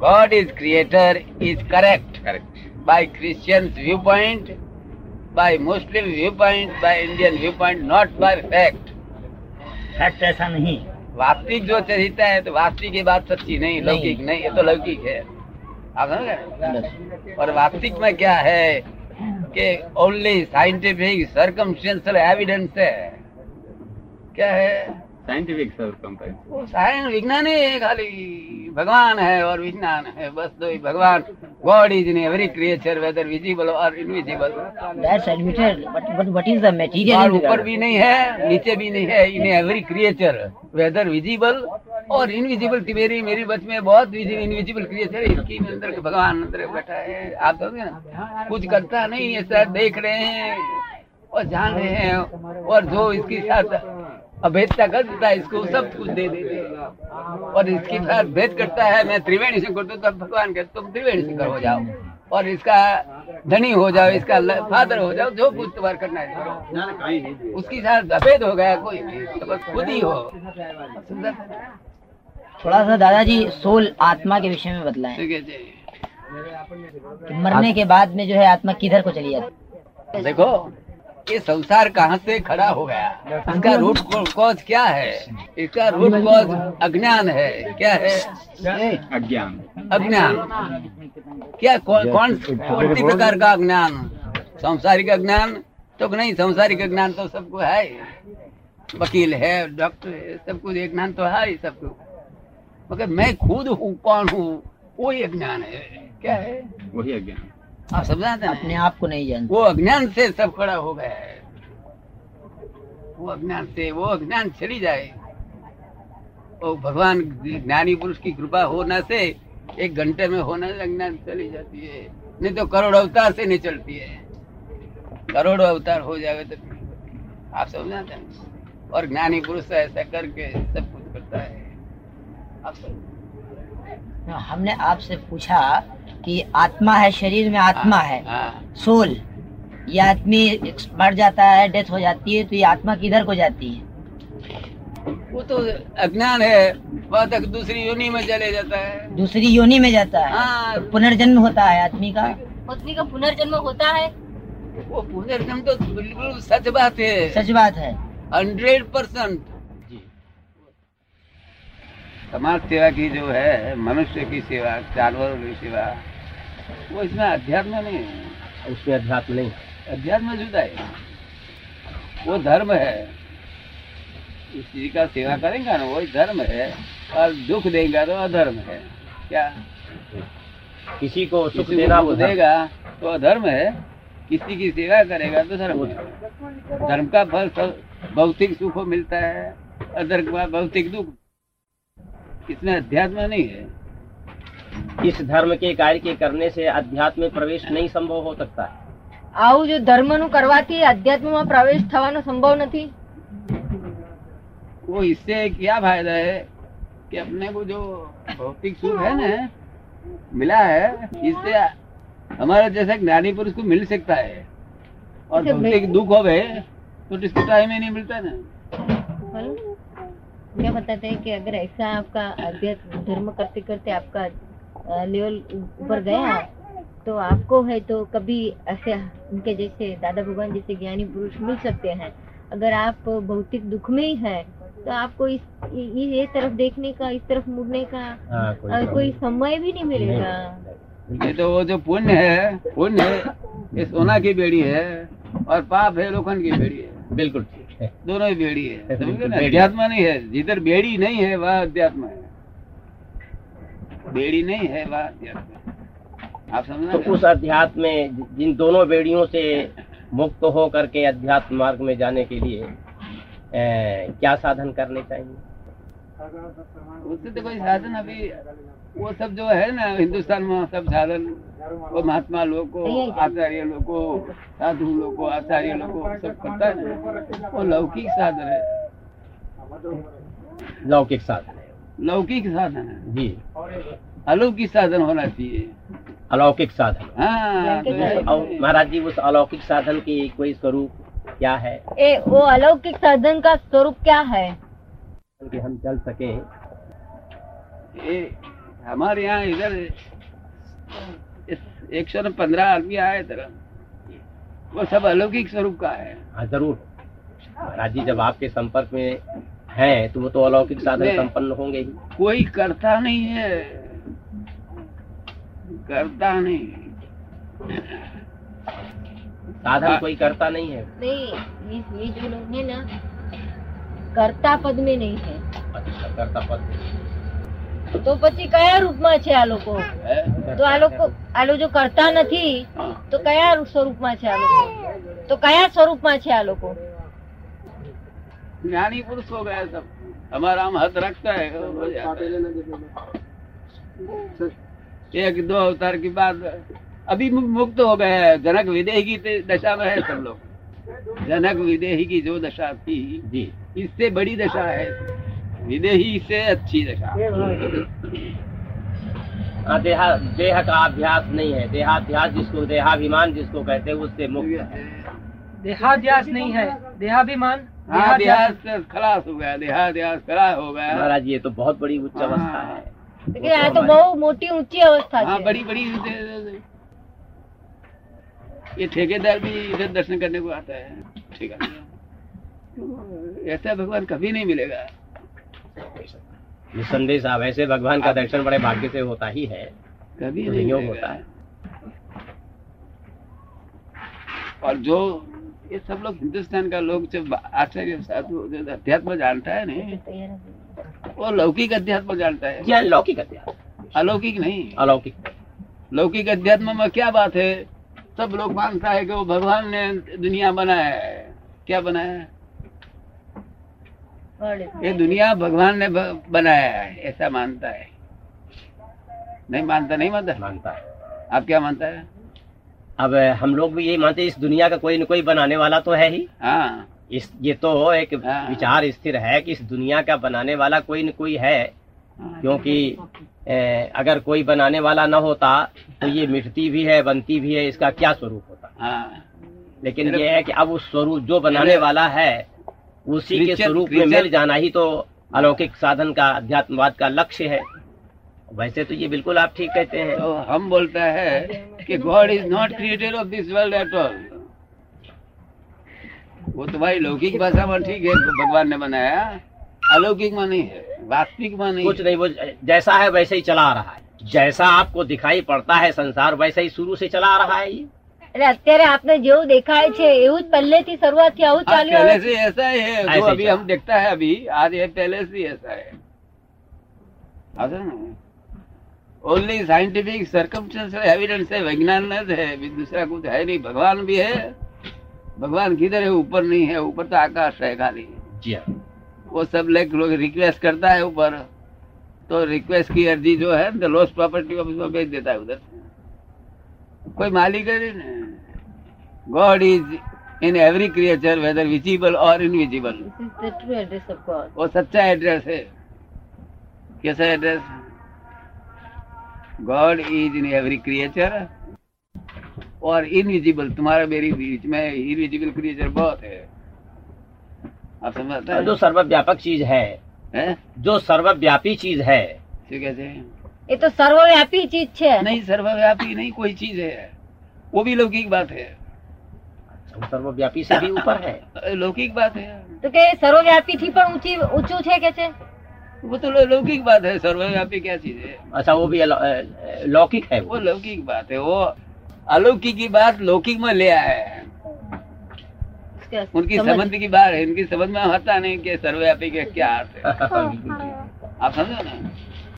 God is creator is correct. Correct. By Christian's viewpoint, by Muslim viewpoint, by Indian viewpoint, not by fact. Fact ऐसा नहीं। वास्तविक जो चरिता है तो वास्तविक ये बात सच्ची नहीं लौकिक नहीं ये तो लौकिक है। आप समझ गए और वास्तविक में क्या है कि ओनली साइंटिफिक सर्कमस्टेंशियल एविडेंस है। क्या है? साइंटिफिक सर्कमस्टेंस वो साइंस विज्ञान ही है खाली। भगवान है और विज्ञान है बस दो ही भगवान God is in every creature whether visible और invisible admitted, but, but what is the material? और ऊपर भी नहीं है नीचे भी नहीं है in every creature whether visible और इनविजिबल मेरी मेरी बच में बहुत इनविजिबल क्रिएचर है इसकी अंदर भगवान अंदर बैठा है। आप समझे ना? कुछ करता नहीं है सर देख रहे हैं और जान रहे हैं और जो इसके साथ अभेदता कर देता है इसको सब कुछ दे देते हैं और इसके साथ भेद करता है मैं त्रिवेणी से करता हूँ भगवान कहते तुम त्रिवेणी से हो जाओ। और इसका धनी हो जाओ इसका फादर हो जाओ जो कुछ तुम्हारा करना है। करो। उसके साथ अभेद हो गया कोई तो बस खुद ही हो। थोड़ा सा दादाजी सोल आत्मा के विषय में बतलाएँ। ठीक है मरने के बाद में जो है आत्मा किधर को चली जाती देखो ये संसार कहाँ से खड़ा हो गया? इसका रूट कॉज क्या है? इसका रूट कॉज अज्ञान है। क्या है? अज्ञान। अज्ञान। क्या कौन कौन सी प्रकार का अज्ञान? सांसारिक अज्ञान? तो नहीं सांसारिक अज्ञान तो सबको है वकील है डॉक्टर है सब कुछ एक ज्ञान तो है ही सबको। मगर मैं खुद हूँ कौन हूँ? वही अज्ञान है। क्या है? वही अज्ञान। आप समझाते हैं? अपने आप को नहीं जानती। वो अज्ञान से सब खड़ा हो गया है वो अज्ञान से वो अज्ञान चली जाए। वो भगवान ज्ञानी पुरुष की कृपा होने से एक घंटे में होने से अज्ञान चली जाती है। नहीं तो करोड़ अवतार से नहीं चलती है। करोड़ अवतार हो जाए तो आप समझाते हैं? और ज्ञानी पुरुष ऐसा करके सब कुछ करता है। आप समझ हमने आपसे पूछा कि आत्मा है शरीर में आत्मा है हाँ। सोल ये आदमी मर जाता है डेथ हो जाती है तो ये आत्मा किधर को जाती है? वो तो अज्ञान है वह तक दूसरी योनि में चले जाता है। दूसरी योनि में जाता है? हाँ। पुनर्जन्म होता है आदमी का? पत्नी का पुनर्जन्म होता है। वो पुनर्जन्म तो बिल्कुल सच बात है। सच बात है। Hundred percent. समाज सेवा की जो है मनुष्य की सेवा जानवरों की सेवा वो इसमें अध्यात्म नहीं है। उसमें अध्यात्म नहीं। अध्यात्म जुदा है। वो धर्म है। इस चीज़ का सेवा करेंगे ना वही धर्म है और दुख देगा तो अधर्म है। क्या? किसी को सुख देना वो देगा तो अधर्म है। किसी की सेवा करेगा तो धर्म है। धर्म का फल भौतिक सुख मिलता है। अधर्म का भौतिक दुख इसमें अध्यात्म नहीं है इस धर्म के कार्य के करने से अध्यात्म में प्रवेश नहीं संभव हो सकता है આવું જો ધર્મનું કરવાથી અધ્યાત્મમાં પ્રવેશ થવાનો સંભવ નથી वो इससे क्या फायदा है कि अपने को जो भौतिक सुख है ना मिला है इससे हमारा जैसा ज्ञानी पुरुष को मिल सकता है और इसे भौतिक दुख हो गए तो इसको टाइम ही नहीं मिलता ना हेलो? क्या बताते हैं कि अगर ऐसा आपका अध्यात्म धर्म करते करते आपका लेवल ऊपर गया तो आपको है तो कभी ऐसे उनके जैसे दादा भगवान जैसे ज्ञानी पुरुष मिल सकते हैं। अगर आप भौतिक दुख में ही है तो आपको इस ये तरफ़ देखने का इस तरफ़ मुड़ने का हाँ, अ, कोई समय भी नहीं मिलेगा। ये तो वो जो पुण्य है पुण्य है ये सोना की बेड़ी है और पाप है लोखंड की बेड़ी है। बिल्कुल ठीक। है दोनों ही बेड़ी है। समझ ना? अध्यात्म नहीं है। जिधर बेड़ी नहीं है वह अध्यात्म है। बेड़ी नहीं है वह अध्यात्म आप समझना तो उस अध्यात्म में जिन दोनों बेड़ियों से मुक्त हो करके अध्यात्म मार्ग में जाने के लिए ए, क्या साधन करने चाहिए? उससे तो कोई साधन अभी वो सब जो है ना हिंदुस्तान में सब साधन वो महात्मा लोग को आचार्य लोग को साधु लोग को आचार्य लोग को सब करता है वो लौकिक साधन है। लौकिक साधन है। लौकिक साधन है। जी। अलौकिक साधन होना चाहिए। अलौकिक साधन। हाँ तो महाराज जी उस अलौकिक साधन की कोई स्वरूप क्या है? ए वो अलौकिक साधन का स्वरूप क्या है? कि हम चल सके। ये हमारे यहाँ इधर एक सौ पंद्रह आदमी आए तरह वो सब अलौकिक स्वरूप का है। हाँ ज़रूर। महाराज जी जब आपके संपर्क में हैं तो वो तो अलौकिक साधन। संपन्न होंगे ही। कोई करता नहीं है। करता नहीं। साधन। कोई करता नहीं है। नहीं ये ये जो लोग है ना कर्ता पद में नहीं है अच्छा करता पद તો પછી કયા રૂપમાં છે આ લોકો है? તો આ લોકો આ લોકો જો કરતા નથી हाँ। તો કયા સ્વરૂપમાં છે આ લોકો તો કયા સ્વરૂપમાં છે આ લોકો ज्ञानी पुरुष हो गए सब हमारा हम हथ रखता है हो जाता है। एक दो अवतार की बात अभी मु- मुक्त हो गए हैं जनक विदेही की ते- दशा में है सब लोग जनक विदेही की जो दशा थी जी इससे बड़ी दशा है। विदेही से अच्छी दशा। हाँ, देह का अभ्यास नहीं है। देहाभ्यास जिसको देहाभिमान जिसको कहते हैं उससे मुक्त है। देहाभ्यास नहीं है। देहाभिमान हाँ, देहाभ्यास से खलास हो गया देहाभ्यास खलास हो गया। महाराज ये तो बहुत बड़ी उच्च हाँ। अवस्था है। लेकिन यहाँ तो बहुत मोटी ऊँची अवस्था है बड़ी बड़ी ये ठेकेदार भी इधर दर्शन करने को आता है। ठीक है। ऐसा भगवान कभी नहीं मिलेगा। निस्संदेह साहब ऐसे भगवान का दर्शन बड़े भाग्य से होता ही है। कभी तो नहीं होता है। और जो ये सब लोग हिंदुस्तान का लोग जब आचार्य साधु अध्यात्म जानता है नहीं वो लौकिक अध्यात्म जानता है। क्या लौकिक अध्यास अलौकिक नहीं। अलौकिक लौकिक अध्यात्म में क्या बात है? सब लोग मानता है कि वो भगवान ने दुनिया बनाया है। क्या बनाया है? ये दुनिया भगवान ने बनाया है ऐसा मानता है। नहीं मानता नहीं मानता? मानता है। आप क्या मानता है? अब हम लोग भी यही मानते हैं इस दुनिया का कोई न कोई बनाने वाला तो है ही। हाँ। इस ये तो एक हाँ। विचार स्थिर है कि इस दुनिया का बनाने वाला कोई न कोई है क्योंकि ए, अगर कोई बनाने वाला न होता तो ये मिटती भी है बनती भी है इसका क्या स्वरूप होता? हाँ। लेकिन ये है कि अब उस स्वरूप जो बनाने वाला है उसी के स्वरूप में मिल जाना ही तो अलौकिक साधन का अध्यात्मवाद का लक्ष्य है। वैसे तो ये बिल्कुल आप ठीक कहते हैं। तो हम बोलता है कि God is not creator of this world at all वो तो भाई लौकिक भाषा में ठीक है भगवान ने बनाया। अलौकिक में नहीं है वास्तविक में नहीं कुछ नहीं वो जैसा है वैसे ही चला रहा है। जैसा आपको दिखाई पड़ता है संसार वैसे ही शुरू से चला रहा है ये। એટલે અત્યારે આપને જેવું દેખાય છે એવું જ પહેલેથી શરૂઆતથી આવું જ आज ચાલ્યું पहले આવે से ऐसा ही है ऐसे जो ही अभी चला। हम देखता है अभी आज ये पहले से ही ऐसा है ओनली साइंटिफिक सर्कमस्टेंशियल एविडेंस है विज्ञान है भी दूसरा कुछ है नहीं भगवान भी है भगवान किधर है ऊपर नहीं है ऊपर तो आकाश है खाली जी हाँ वो सब लोग लोग रिक्वेस्ट करता है ऊपर तो रिक्वेस्ट की अर्जी जो है तो लॉस प्रॉपर्टी ऑफिस में भेज देता है उधर कोई मालिक है नहीं God is in every creature, whether visible or invisible. वो सच्चा एड्रेस है। कैसा address God is in every creature और इनविजिबल तुम्हारा मेरी बीच में इनविजिबल क्रिएचर बहुत है। आप समझते हैं? जो सर्वव्यापक चीज़ है, है? जो सर्वव्यापी चीज़ है। कहते हैं ये तो सर्वव्यापी चीज़ है। नहीं सर्वव्यापी नहीं कोई चीज़ है। वो भी लौकिक बात है। वो सर्वव्यापी से भी ऊपर है लौकिक बात है તો કે સર્વવ્યાપી થી પણ ઊંચી ઊંચું છે કે છે वो तो लौ- लौकिक बात है सर्वव्यापी क्या चीज है अच्छा वो भी अलौ- अ, लौकिक है वो वो लौकिक बात है वो अलौकिक की बात लौकिक में ले आया है उसके उनकी समझ- समझ की बात है इनकी समझ में आता नहीं कि सर्वव्यापी के क्या अर्थ है बिल्कुल ठीक। आप समझो ना